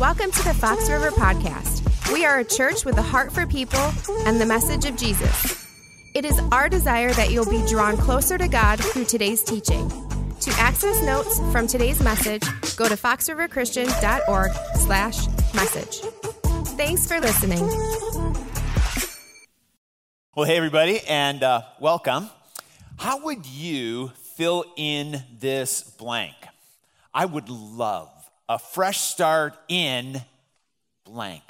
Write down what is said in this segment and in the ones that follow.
Welcome to the Fox River Podcast. We are a church with a heart for people and the message of Jesus. It is our desire that you'll be drawn closer to God through today's teaching. To access notes from today's message, go to foxriverchristian.org slash message. Thanks for listening. Well, hey, everybody, and uh, welcome. How would you fill in this blank? I would love a fresh start in blank.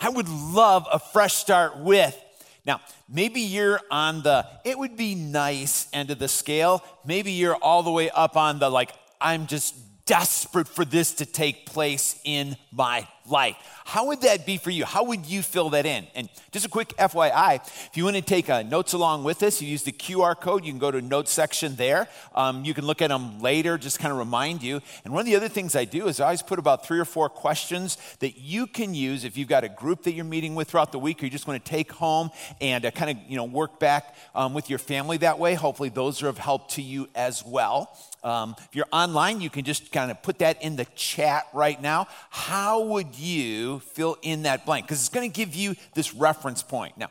I would love a fresh start with. Now, maybe you're on the it would be nice end of the scale. Maybe you're all the way up on the like, I'm just desperate for this to take place in my life. How would that be for you? How would you fill that in? And just a quick FYI, if you want to take uh, notes along with us, you use the QR code. You can go to notes section there. Um, you can look at them later, just kind of remind you. And one of the other things I do is I always put about three or four questions that you can use if you've got a group that you're meeting with throughout the week, or you just want to take home and uh, kind of you know work back um, with your family that way. Hopefully, those are of help to you as well. Um, if you're online, you can just kind of put that in the chat right now. How would you fill in that blank? Because it's going to give you this reference point. Now,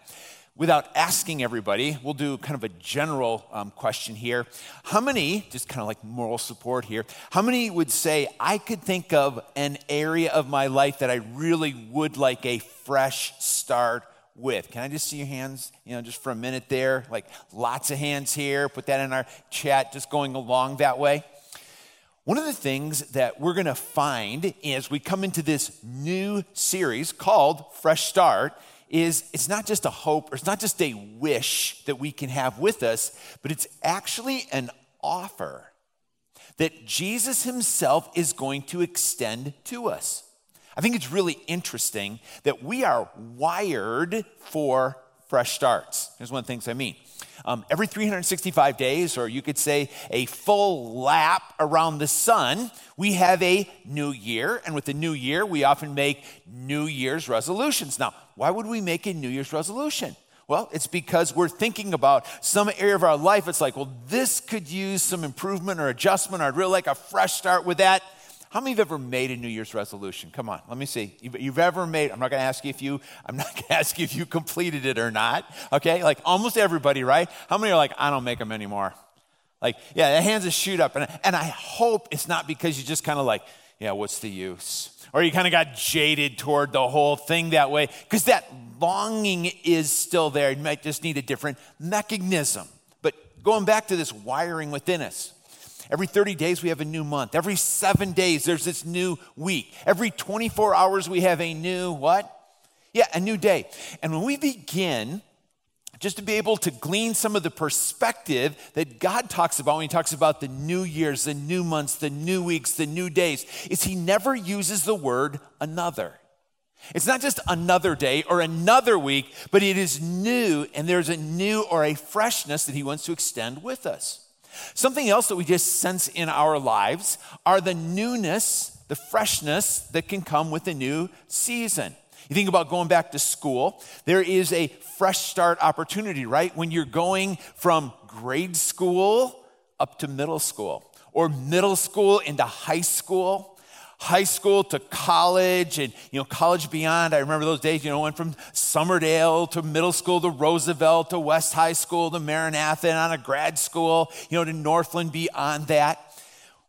without asking everybody, we'll do kind of a general um, question here. How many, just kind of like moral support here, how many would say, I could think of an area of my life that I really would like a fresh start with. Can I just see your hands, you know, just for a minute there? Like lots of hands here. Put that in our chat, just going along that way. One of the things that we're going to find as we come into this new series called Fresh Start is it's not just a hope or it's not just a wish that we can have with us, but it's actually an offer that Jesus himself is going to extend to us. I think it's really interesting that we are wired for fresh starts. Here's one of the things I mean. Um, every 365 days, or you could say a full lap around the sun, we have a new year. And with the new year, we often make New Year's resolutions. Now, why would we make a New Year's resolution? Well, it's because we're thinking about some area of our life. It's like, well, this could use some improvement or adjustment, I'd really like a fresh start with that. How many of you have ever made a New Year's resolution? Come on, let me see. You've, you've ever made, I'm not to ask you if you, I'm not to ask you if you completed it or not. Okay, like almost everybody, right? How many are like, I don't make them anymore? Like, yeah, the hands just shoot up. And, and I hope it's not because you just kind of like, yeah, what's the use? Or you kind of got jaded toward the whole thing that way, because that longing is still there. You might just need a different mechanism. But going back to this wiring within us, Every 30 days, we have a new month. Every seven days, there's this new week. Every 24 hours, we have a new what? Yeah, a new day. And when we begin, just to be able to glean some of the perspective that God talks about when He talks about the new years, the new months, the new weeks, the new days, is He never uses the word another. It's not just another day or another week, but it is new, and there's a new or a freshness that He wants to extend with us. Something else that we just sense in our lives are the newness, the freshness that can come with a new season. You think about going back to school, there is a fresh start opportunity, right? When you're going from grade school up to middle school, or middle school into high school high school to college and you know college beyond. I remember those days you know went from summerdale to middle school to roosevelt to west high school to maranatha and on a grad school you know to northland beyond that.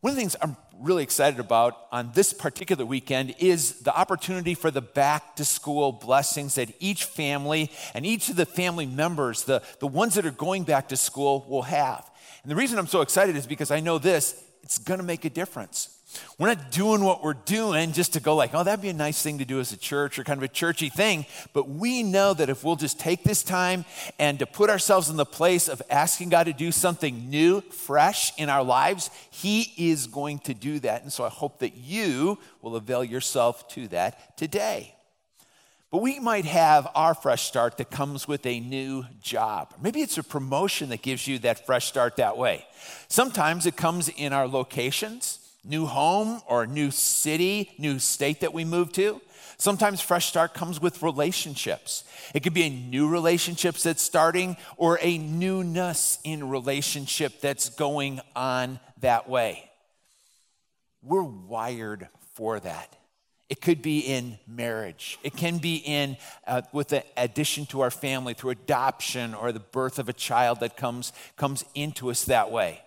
One of the things i'm really excited about on this particular weekend is the opportunity for the back to school blessings that each family and each of the family members the, the ones that are going back to school will have. And the reason i'm so excited is because i know this it's going to make a difference we're not doing what we're doing just to go like, oh, that'd be a nice thing to do as a church or kind of a churchy thing. But we know that if we'll just take this time and to put ourselves in the place of asking God to do something new, fresh in our lives, He is going to do that. And so I hope that you will avail yourself to that today. But we might have our fresh start that comes with a new job. Maybe it's a promotion that gives you that fresh start that way. Sometimes it comes in our locations new home or new city, new state that we move to. Sometimes fresh start comes with relationships. It could be a new relationship that's starting or a newness in relationship that's going on that way. We're wired for that. It could be in marriage. It can be in uh, with the addition to our family through adoption or the birth of a child that comes, comes into us that way.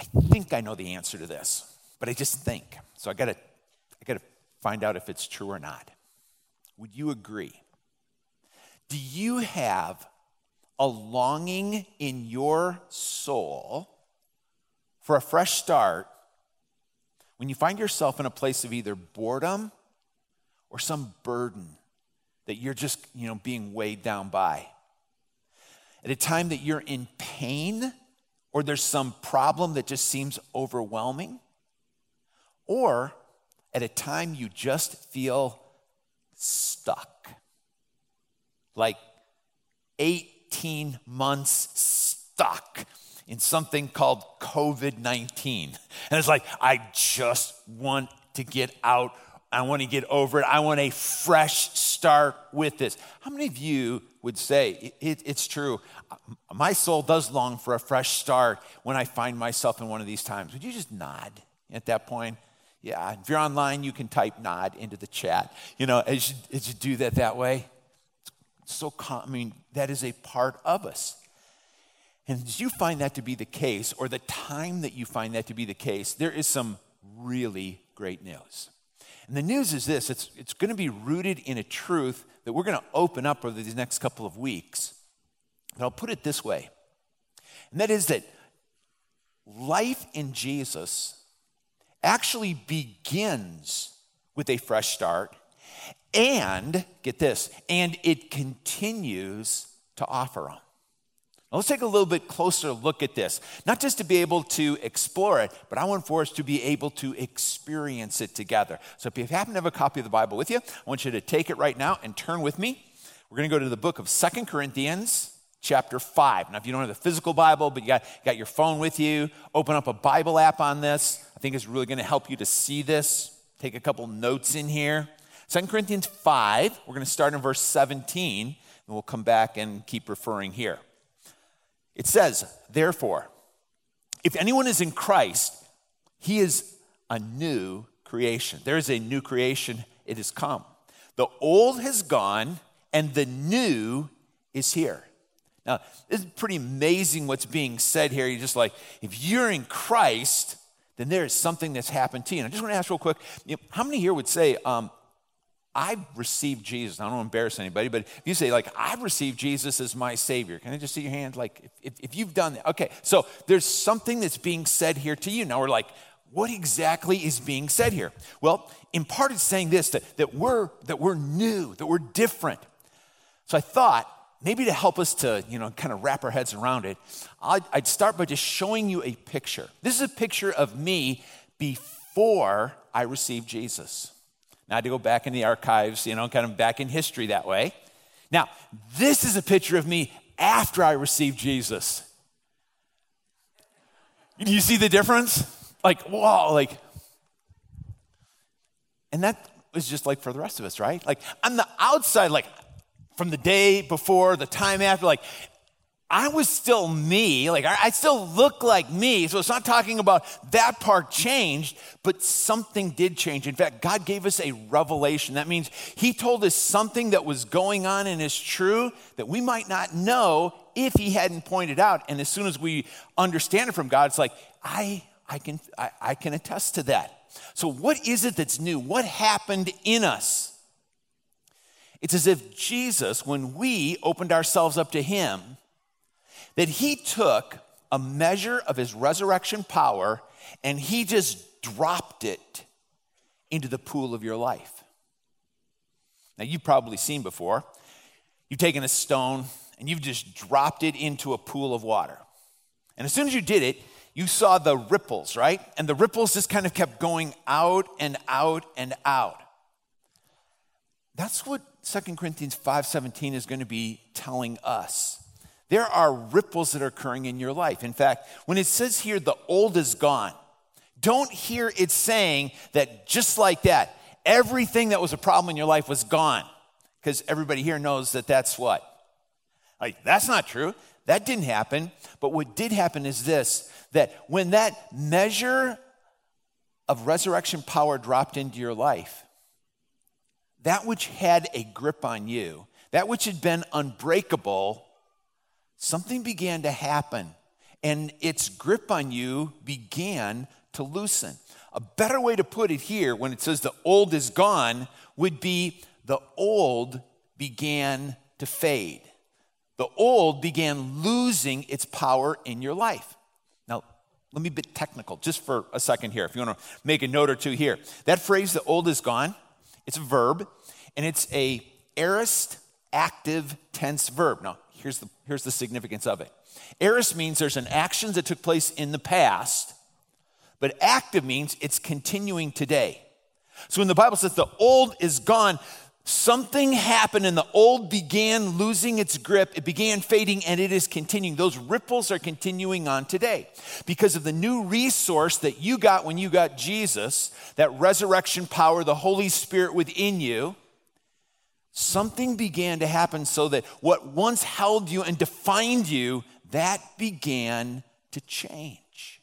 I think I know the answer to this, but I just think. So I gotta, I gotta find out if it's true or not. Would you agree? Do you have a longing in your soul for a fresh start when you find yourself in a place of either boredom or some burden that you're just, you know, being weighed down by. At a time that you're in pain or there's some problem that just seems overwhelming, or at a time you just feel stuck. Like 18 months stuck in something called COVID 19. And it's like, I just want to get out. I want to get over it. I want a fresh start with this. How many of you would say, it, it, it's true, uh, my soul does long for a fresh start when I find myself in one of these times? Would you just nod at that point? Yeah, if you're online, you can type nod into the chat. You know, as you, as you do that that way, it's so, I mean, that is a part of us. And as you find that to be the case, or the time that you find that to be the case, there is some really great news. And the news is this it's, it's going to be rooted in a truth that we're going to open up over these next couple of weeks. But I'll put it this way, and that is that life in Jesus actually begins with a fresh start, and get this, and it continues to offer them. Now let's take a little bit closer look at this. Not just to be able to explore it, but I want for us to be able to experience it together. So if you happen to have a copy of the Bible with you, I want you to take it right now and turn with me. We're going to go to the book of Second Corinthians, chapter 5. Now, if you don't have the physical Bible, but you got, you got your phone with you, open up a Bible app on this. I think it's really going to help you to see this. Take a couple notes in here. Second Corinthians 5, we're going to start in verse 17, and we'll come back and keep referring here. It says, therefore, if anyone is in Christ, he is a new creation. There is a new creation, it has come. The old has gone, and the new is here. Now, this is pretty amazing what's being said here. You're just like, if you're in Christ, then there is something that's happened to you. And I just want to ask real quick you know, how many here would say, um, I've received Jesus. I don't want to embarrass anybody, but if you say, like, I've received Jesus as my Savior, can I just see your hand? Like, if, if you've done that. Okay, so there's something that's being said here to you. Now we're like, what exactly is being said here? Well, in part it's saying this that, that, we're, that we're new, that we're different. So I thought maybe to help us to, you know, kind of wrap our heads around it, I'd, I'd start by just showing you a picture. This is a picture of me before I received Jesus. I had to go back in the archives, you know, kind of back in history that way. Now, this is a picture of me after I received Jesus. Do you see the difference? Like, whoa, like, and that was just like for the rest of us, right? Like, on the outside, like, from the day before, the time after, like, I was still me, like I still look like me. So it's not talking about that part changed, but something did change. In fact, God gave us a revelation. That means He told us something that was going on and is true that we might not know if He hadn't pointed out. And as soon as we understand it from God, it's like, I, I, can, I, I can attest to that. So, what is it that's new? What happened in us? It's as if Jesus, when we opened ourselves up to Him, that he took a measure of his resurrection power and he just dropped it into the pool of your life. Now, you've probably seen before. You've taken a stone and you've just dropped it into a pool of water. And as soon as you did it, you saw the ripples, right? And the ripples just kind of kept going out and out and out. That's what 2 Corinthians 5:17 is going to be telling us. There are ripples that are occurring in your life. In fact, when it says here, the old is gone, don't hear it saying that just like that, everything that was a problem in your life was gone. Because everybody here knows that that's what? Like, that's not true. That didn't happen. But what did happen is this that when that measure of resurrection power dropped into your life, that which had a grip on you, that which had been unbreakable, something began to happen and its grip on you began to loosen. A better way to put it here, when it says the old is gone, would be the old began to fade. The old began losing its power in your life. Now, let me be technical just for a second here, if you want to make a note or two here. That phrase, the old is gone, it's a verb, and it's a aorist active tense verb. Now, here's the, here's the significance of it. Aorist means there's an action that took place in the past, but active means it's continuing today. So when the Bible says the old is gone, something happened and the old began losing its grip. It began fading and it is continuing. Those ripples are continuing on today because of the new resource that you got when you got Jesus, that resurrection power, the Holy Spirit within you something began to happen so that what once held you and defined you, that began to change.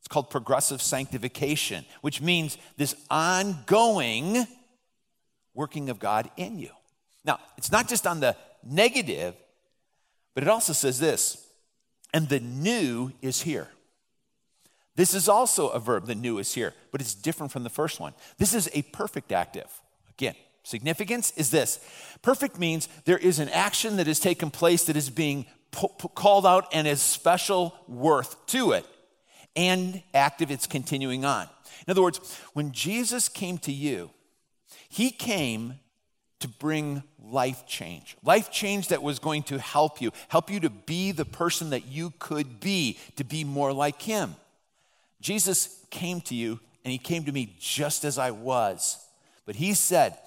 It's called progressive sanctification, which means this ongoing working of God in you. Now, it's not just on the negative, but it also says this, and the new is here. This is also a verb, the new is here, but it's different from the first one. This is a perfect active. Again, Significance is this perfect means there is an action that has taken place that is being called out and has special worth to it. And active, it's continuing on. In other words, when Jesus came to you, he came to bring life change. Life change that was going to help you, help you to be the person that you could be, to be more like him. Jesus came to you and he came to me just as I was. But he said,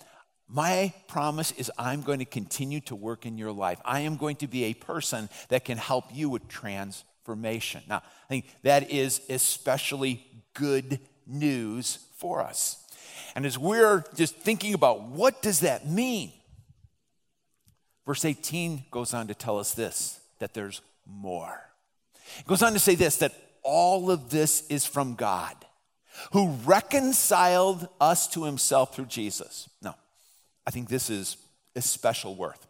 my promise is I'm going to continue to work in your life. I am going to be a person that can help you with transformation. Now, I think that is especially good news for us. And as we're just thinking about what does that mean? Verse 18 goes on to tell us this that there's more. It goes on to say this that all of this is from God who reconciled us to himself through Jesus. Now, I think this is a special worth.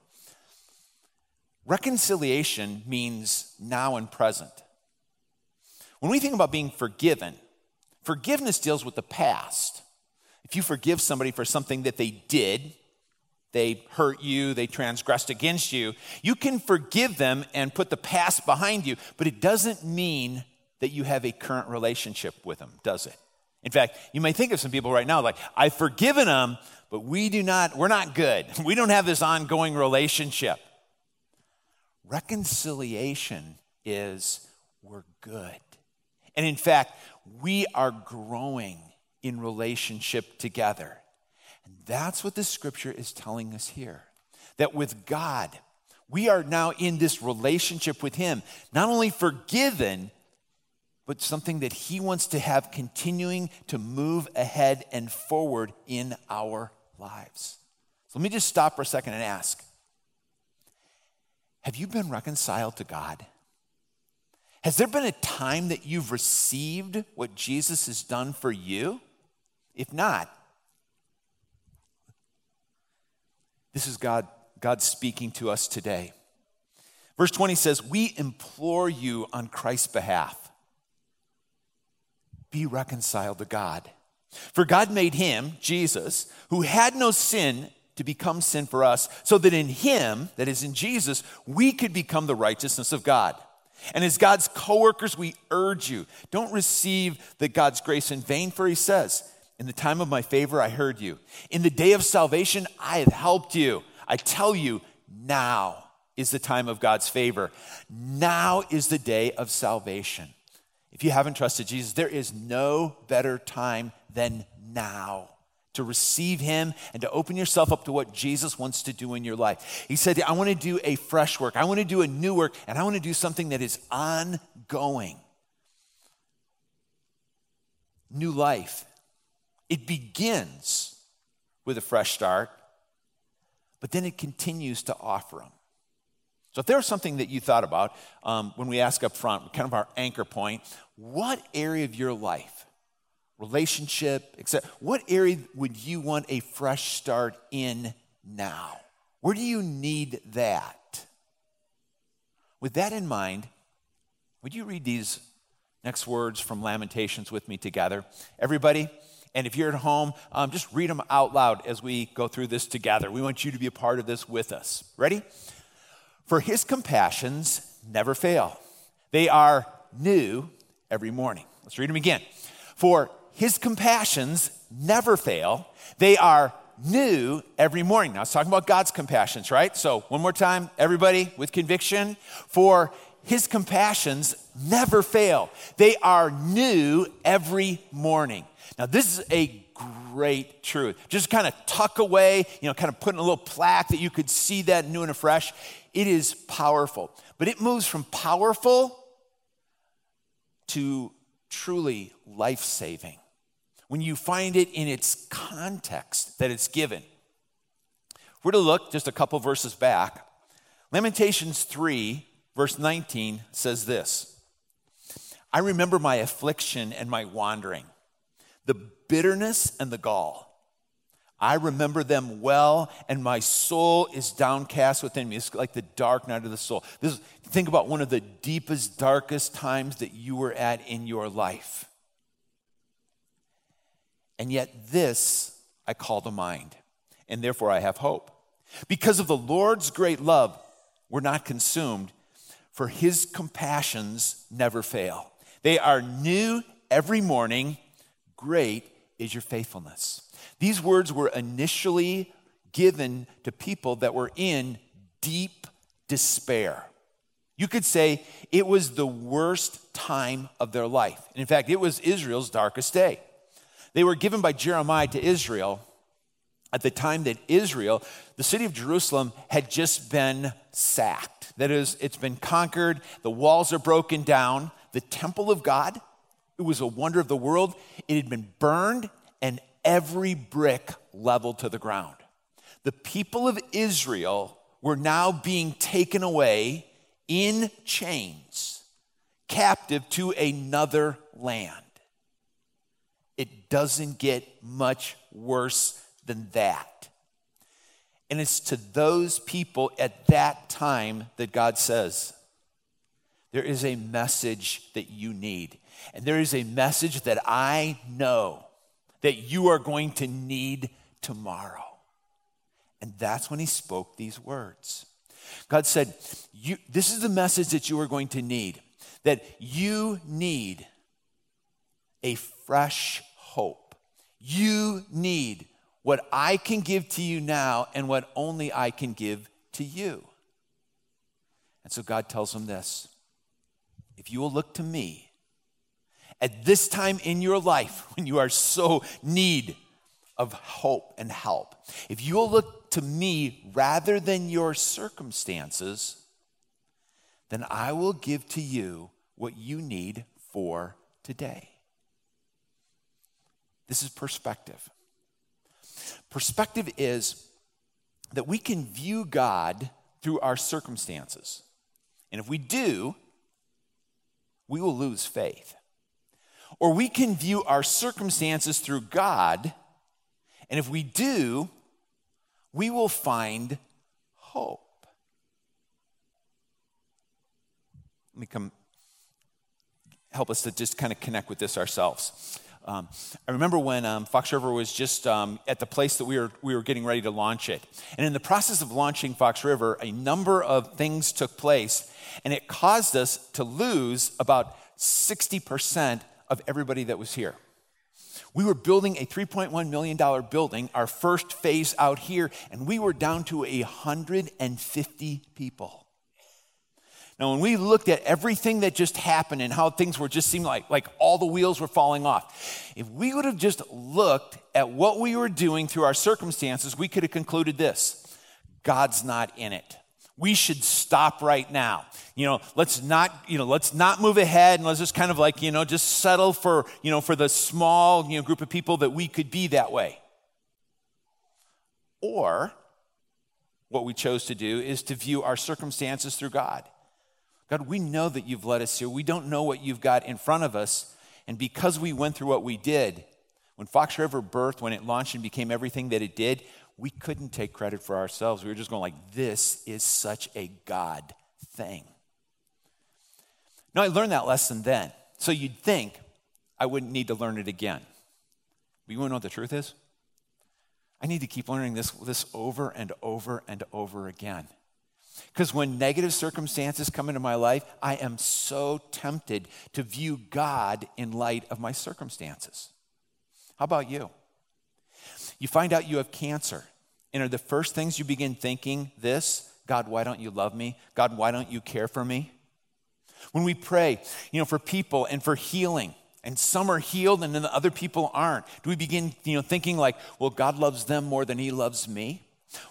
Reconciliation means now and present. When we think about being forgiven, forgiveness deals with the past. If you forgive somebody for something that they did, they hurt you, they transgressed against you, you can forgive them and put the past behind you, but it doesn't mean that you have a current relationship with them, does it? In fact, you may think of some people right now like, I've forgiven them, but we do not, we're not good. We don't have this ongoing relationship. Reconciliation is we're good. And in fact, we are growing in relationship together. And that's what the scripture is telling us here. That with God, we are now in this relationship with Him, not only forgiven, but something that He wants to have continuing to move ahead and forward in our lives. So let me just stop for a second and ask Have you been reconciled to God? Has there been a time that you've received what Jesus has done for you? If not, this is God, God speaking to us today. Verse 20 says, We implore you on Christ's behalf be reconciled to God. For God made him, Jesus, who had no sin, to become sin for us, so that in him, that is in Jesus, we could become the righteousness of God. And as God's co workers, we urge you don't receive the God's grace in vain, for he says, In the time of my favor, I heard you. In the day of salvation, I have helped you. I tell you, now is the time of God's favor. Now is the day of salvation. If you haven't trusted Jesus, there is no better time than now to receive him and to open yourself up to what Jesus wants to do in your life. He said, I want to do a fresh work, I want to do a new work, and I want to do something that is ongoing. New life. It begins with a fresh start, but then it continues to offer them. So, if there's something that you thought about um, when we ask up front, kind of our anchor point, what area of your life relationship, etc. What area would you want a fresh start in now? Where do you need that? With that in mind, would you read these next words from Lamentations with me together? Everybody, and if you're at home, um, just read them out loud as we go through this together. We want you to be a part of this with us. Ready? For his compassions never fail, they are new every morning. Let's read them again. For his compassions never fail, they are new every morning. Now, I was talking about God's compassions, right? So, one more time, everybody with conviction. For his compassions never fail, they are new every morning. Now, this is a great truth. Just kind of tuck away, you know, kind of put in a little plaque that you could see that new and afresh. It is powerful, but it moves from powerful to truly life saving when you find it in its context that it's given. We're to look just a couple verses back. Lamentations 3, verse 19 says this I remember my affliction and my wandering, the bitterness and the gall. I remember them well, and my soul is downcast within me. It's like the dark night of the soul. This, think about one of the deepest, darkest times that you were at in your life. And yet, this I call to mind, and therefore I have hope. Because of the Lord's great love, we're not consumed, for his compassions never fail. They are new every morning. Great is your faithfulness. These words were initially given to people that were in deep despair. You could say it was the worst time of their life. And in fact, it was Israel's darkest day. They were given by Jeremiah to Israel at the time that Israel, the city of Jerusalem, had just been sacked. That is, it's been conquered, the walls are broken down. The temple of God, it was a wonder of the world, it had been burned and every brick leveled to the ground. The people of Israel were now being taken away in chains, captive to another land. It doesn't get much worse than that. And it's to those people at that time that God says, There is a message that you need. And there is a message that I know that you are going to need tomorrow. And that's when he spoke these words. God said, you, This is the message that you are going to need, that you need a fresh hope. You need what I can give to you now and what only I can give to you. And so God tells him this if you will look to me at this time in your life when you are so need of hope and help, if you will look to me rather than your circumstances, then I will give to you what you need for today. This is perspective. Perspective is that we can view God through our circumstances. And if we do, we will lose faith. Or we can view our circumstances through God, and if we do, we will find hope. Let me come help us to just kind of connect with this ourselves. Um, I remember when um, Fox River was just um, at the place that we were, we were getting ready to launch it. And in the process of launching Fox River, a number of things took place, and it caused us to lose about 60% of everybody that was here. We were building a $3.1 million building, our first phase out here, and we were down to 150 people. Now, when we looked at everything that just happened and how things were just seemed like, like all the wheels were falling off, if we would have just looked at what we were doing through our circumstances, we could have concluded this God's not in it. We should stop right now. You know, let's not, you know, let's not move ahead and let's just kind of like, you know, just settle for, you know, for the small, you know, group of people that we could be that way. Or what we chose to do is to view our circumstances through God God, we know that you've led us here. We don't know what you've got in front of us. And because we went through what we did, when Fox River birthed, when it launched and became everything that it did, we couldn't take credit for ourselves. We were just going like, this is such a God thing. Now, I learned that lesson then. So you'd think I wouldn't need to learn it again. But you want to know what the truth is? I need to keep learning this, this over and over and over again. Because when negative circumstances come into my life, I am so tempted to view God in light of my circumstances. How about you? You find out you have cancer, and are the first things you begin thinking this God, why don't you love me? God, why don't you care for me? When we pray, you know, for people and for healing, and some are healed and then the other people aren't, do we begin, you know, thinking like, well, God loves them more than he loves me?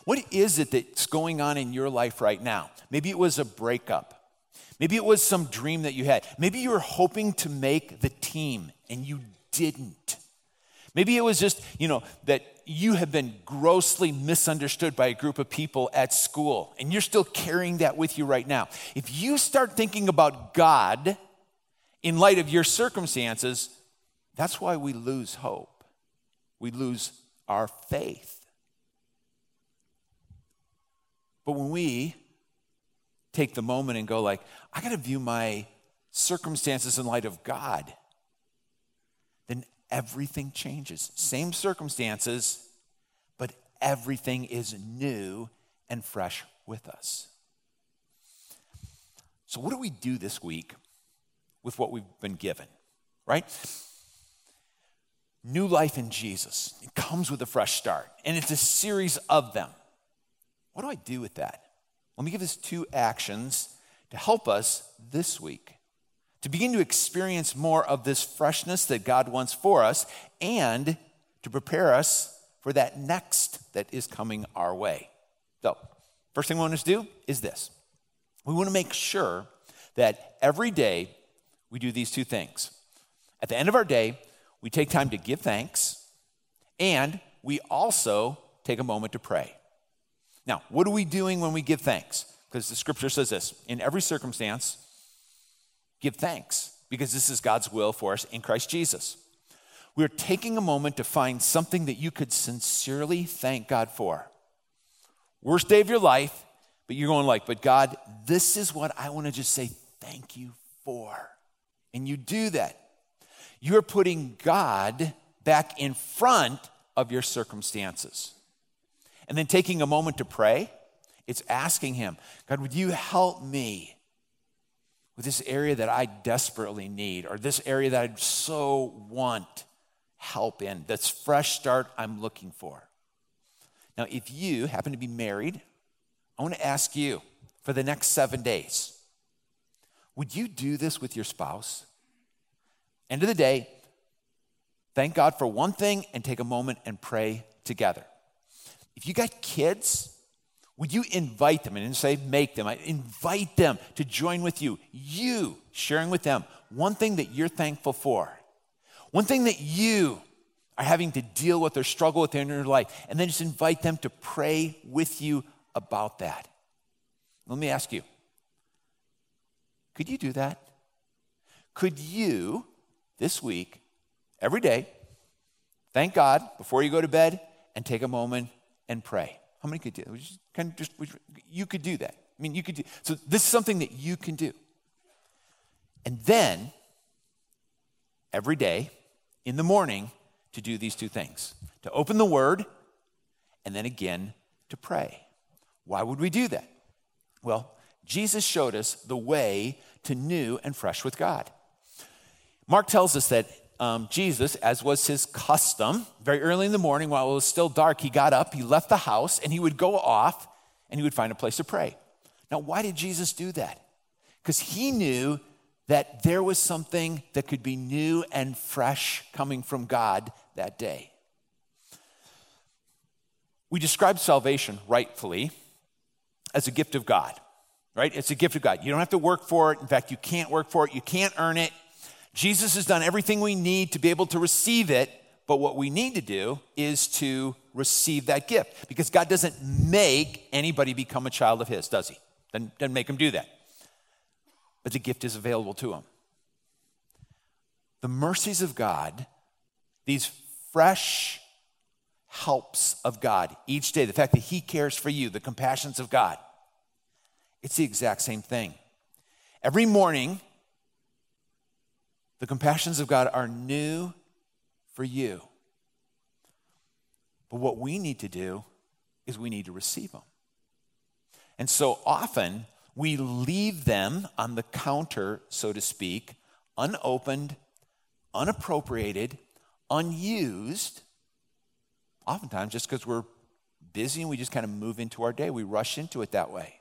What is it that's going on in your life right now? Maybe it was a breakup. Maybe it was some dream that you had. Maybe you were hoping to make the team and you didn't. Maybe it was just, you know, that you have been grossly misunderstood by a group of people at school and you're still carrying that with you right now. If you start thinking about God in light of your circumstances, that's why we lose hope. We lose our faith. But when we take the moment and go like, I got to view my circumstances in light of God, everything changes. Same circumstances, but everything is new and fresh with us. So, what do we do this week with what we've been given, right? New life in Jesus. It comes with a fresh start, and it's a series of them. What do I do with that? Let me give us two actions to help us this week to begin to experience more of this freshness that God wants for us and to prepare us for that next that is coming our way. So, first thing we want to do is this we want to make sure that every day we do these two things. At the end of our day, we take time to give thanks and we also take a moment to pray. Now, what are we doing when we give thanks? Because the scripture says this in every circumstance, give thanks, because this is God's will for us in Christ Jesus. We're taking a moment to find something that you could sincerely thank God for. Worst day of your life, but you're going like, but God, this is what I want to just say thank you for. And you do that. You're putting God back in front of your circumstances. And then taking a moment to pray, it's asking Him, God, would you help me with this area that I desperately need, or this area that I so want help in, that's fresh start I'm looking for? Now, if you happen to be married, I want to ask you for the next seven days would you do this with your spouse? End of the day, thank God for one thing and take a moment and pray together. If you got kids, would you invite them and say make them? I invite them to join with you. You sharing with them one thing that you're thankful for, one thing that you are having to deal with or struggle with in your life, and then just invite them to pray with you about that. Let me ask you could you do that? Could you this week, every day, thank God before you go to bed and take a moment and pray. How many could do that? Just kind of just, you could do that. I mean, you could do. So this is something that you can do. And then, every day, in the morning, to do these two things to open the Word, and then again to pray. Why would we do that? Well, Jesus showed us the way to new and fresh with God. Mark tells us that um, Jesus, as was his custom, very early in the morning while it was still dark, he got up, he left the house, and he would go off and he would find a place to pray. Now, why did Jesus do that? Because he knew that there was something that could be new and fresh coming from God that day. We describe salvation rightfully as a gift of God, right? It's a gift of God. You don't have to work for it. In fact, you can't work for it, you can't earn it. Jesus has done everything we need to be able to receive it, but what we need to do is to receive that gift because God doesn't make anybody become a child of His, does He? Doesn't, make them do that. But the gift is available to them. the mercies of God, these fresh helps of God each day, the fact that He cares for you, the compassions of God, it's the exact same thing. Every morning, the compassions of God are new for you. But what we need to do is we need to receive them. And so often, we leave them on the counter, so to speak, unopened, unappropriated, unused, oftentimes just because we're busy and we just kind of move into our day. We rush into it that way.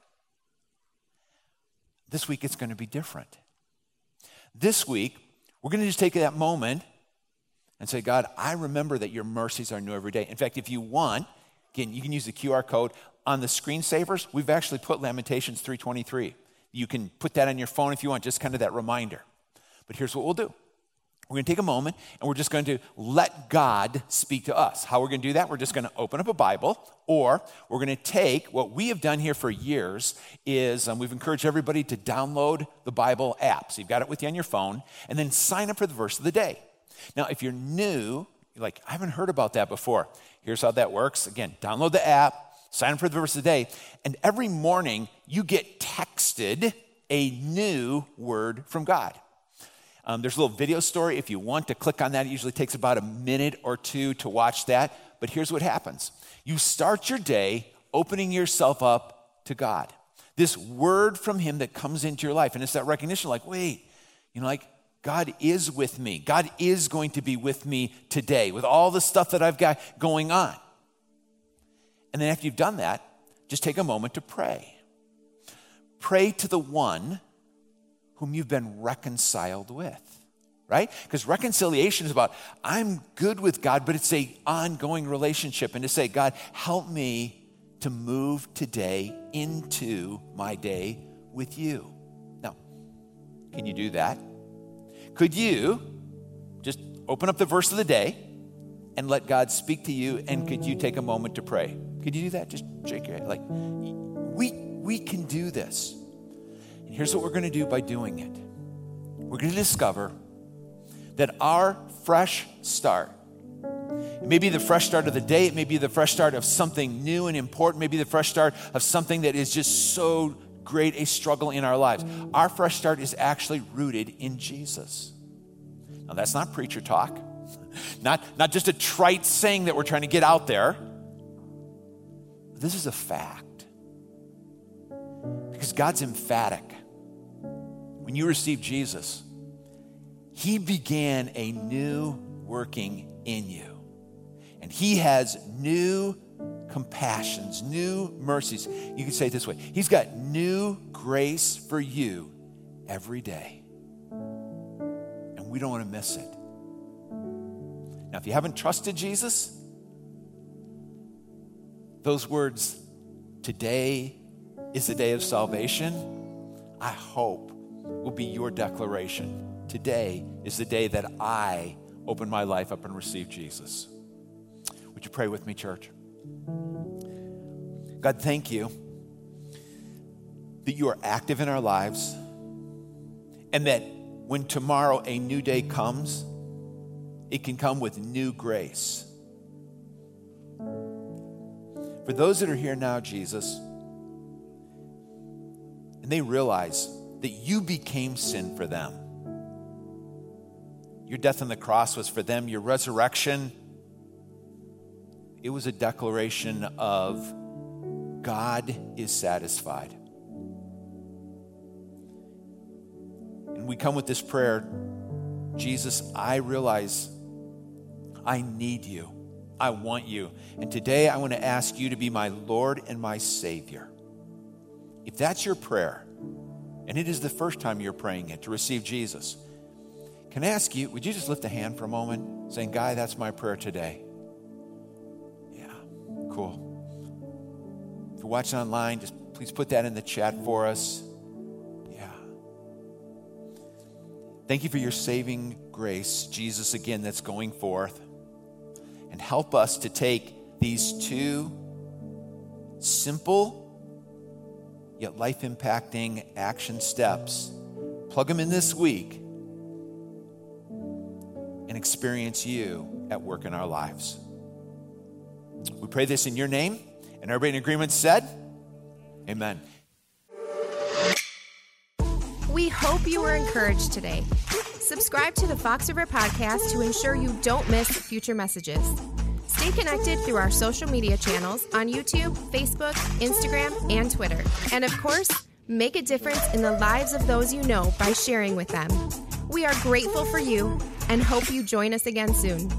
This week it's going to be different. This week, we're going to just take that moment and say, God, I remember that your mercies are new every day. In fact, if you want, again, you can use the QR code on the screensavers. We've actually put Lamentations 323. You can put that on your phone if you want, just kind of that reminder. But here's what we'll do we're going to take a moment and we're just going to let God speak to us. How we're going to do that? We're just going to open up a Bible, or we're going to take what we have done here for years is um, we've encouraged everybody to download the Bible app. So you've got it with you on your phone, and then sign up for the verse of the day. Now, if you're new, you're like, I haven't heard about that before. Here's how that works. Again, download the app, sign up for the verse of the day, and every morning you get texted a new word from God. Um, there's a little video story. If you want to click on that, it usually takes about a minute or two to watch that. But here's what happens you start your day opening yourself up to God. This word from Him that comes into your life. And it's that recognition like, wait, you know, like, God is with me. God is going to be with me today with all the stuff that I've got going on. And then after you've done that, just take a moment to pray. Pray to the one whom you've been reconciled with right? Because reconciliation is about i'm good with god but it's a ongoing relationship. And to say god help me to move today into my day with you. Now can you do that? Could you just open up the verse of the day and let god speak to you and could you take a moment to pray? Could you do that? Just shake your head. Like we we can do this Here's what we're going to do by doing it we're going to discover that our fresh start, it may be the fresh start of the day, it may be the fresh start of something new and important, maybe the fresh start of something that is just so great a struggle in our lives. Our fresh start is actually rooted in Jesus. Now, that's not preacher talk, not, not just a trite saying that we're trying to get out there. This is a fact. Because God's emphatic when you receive Jesus, He began a new working in you. And He has new compassions, new mercies. You can say it this way He's got new grace for you every day. And we don't want to miss it. Now, if you haven't trusted Jesus, those words, today is the day of salvation, I hope will be your declaration. Today is the day that I open my life up and receive Jesus. Would you pray with me, church? God, thank you that you are active in our lives and that when tomorrow a new day comes, it can come with new grace. For those that are here now, Jesus, and they realize that you became sin for them. Your death on the cross was for them, your resurrection, it was a declaration of God is satisfied. And we come with this prayer Jesus, I realize I need you. I want you. And today I want to ask you to be my Lord and my Savior. If that's your prayer, and it is the first time you're praying it to receive Jesus, can I ask you, would you just lift a hand for a moment saying, Guy, that's my prayer today? Yeah, cool. If you're watching online, just please put that in the chat for us. Yeah. Thank you for your saving grace, Jesus, again, that's going forth. And help us to take these two simple yet life impacting action steps. Plug them in this week and experience you at work in our lives. We pray this in your name, and everybody in agreement said, Amen. We hope you were encouraged today. Subscribe to the Fox River Podcast to ensure you don't miss future messages. Stay connected through our social media channels on YouTube, Facebook, Instagram, and Twitter. And of course, make a difference in the lives of those you know by sharing with them. We are grateful for you and hope you join us again soon.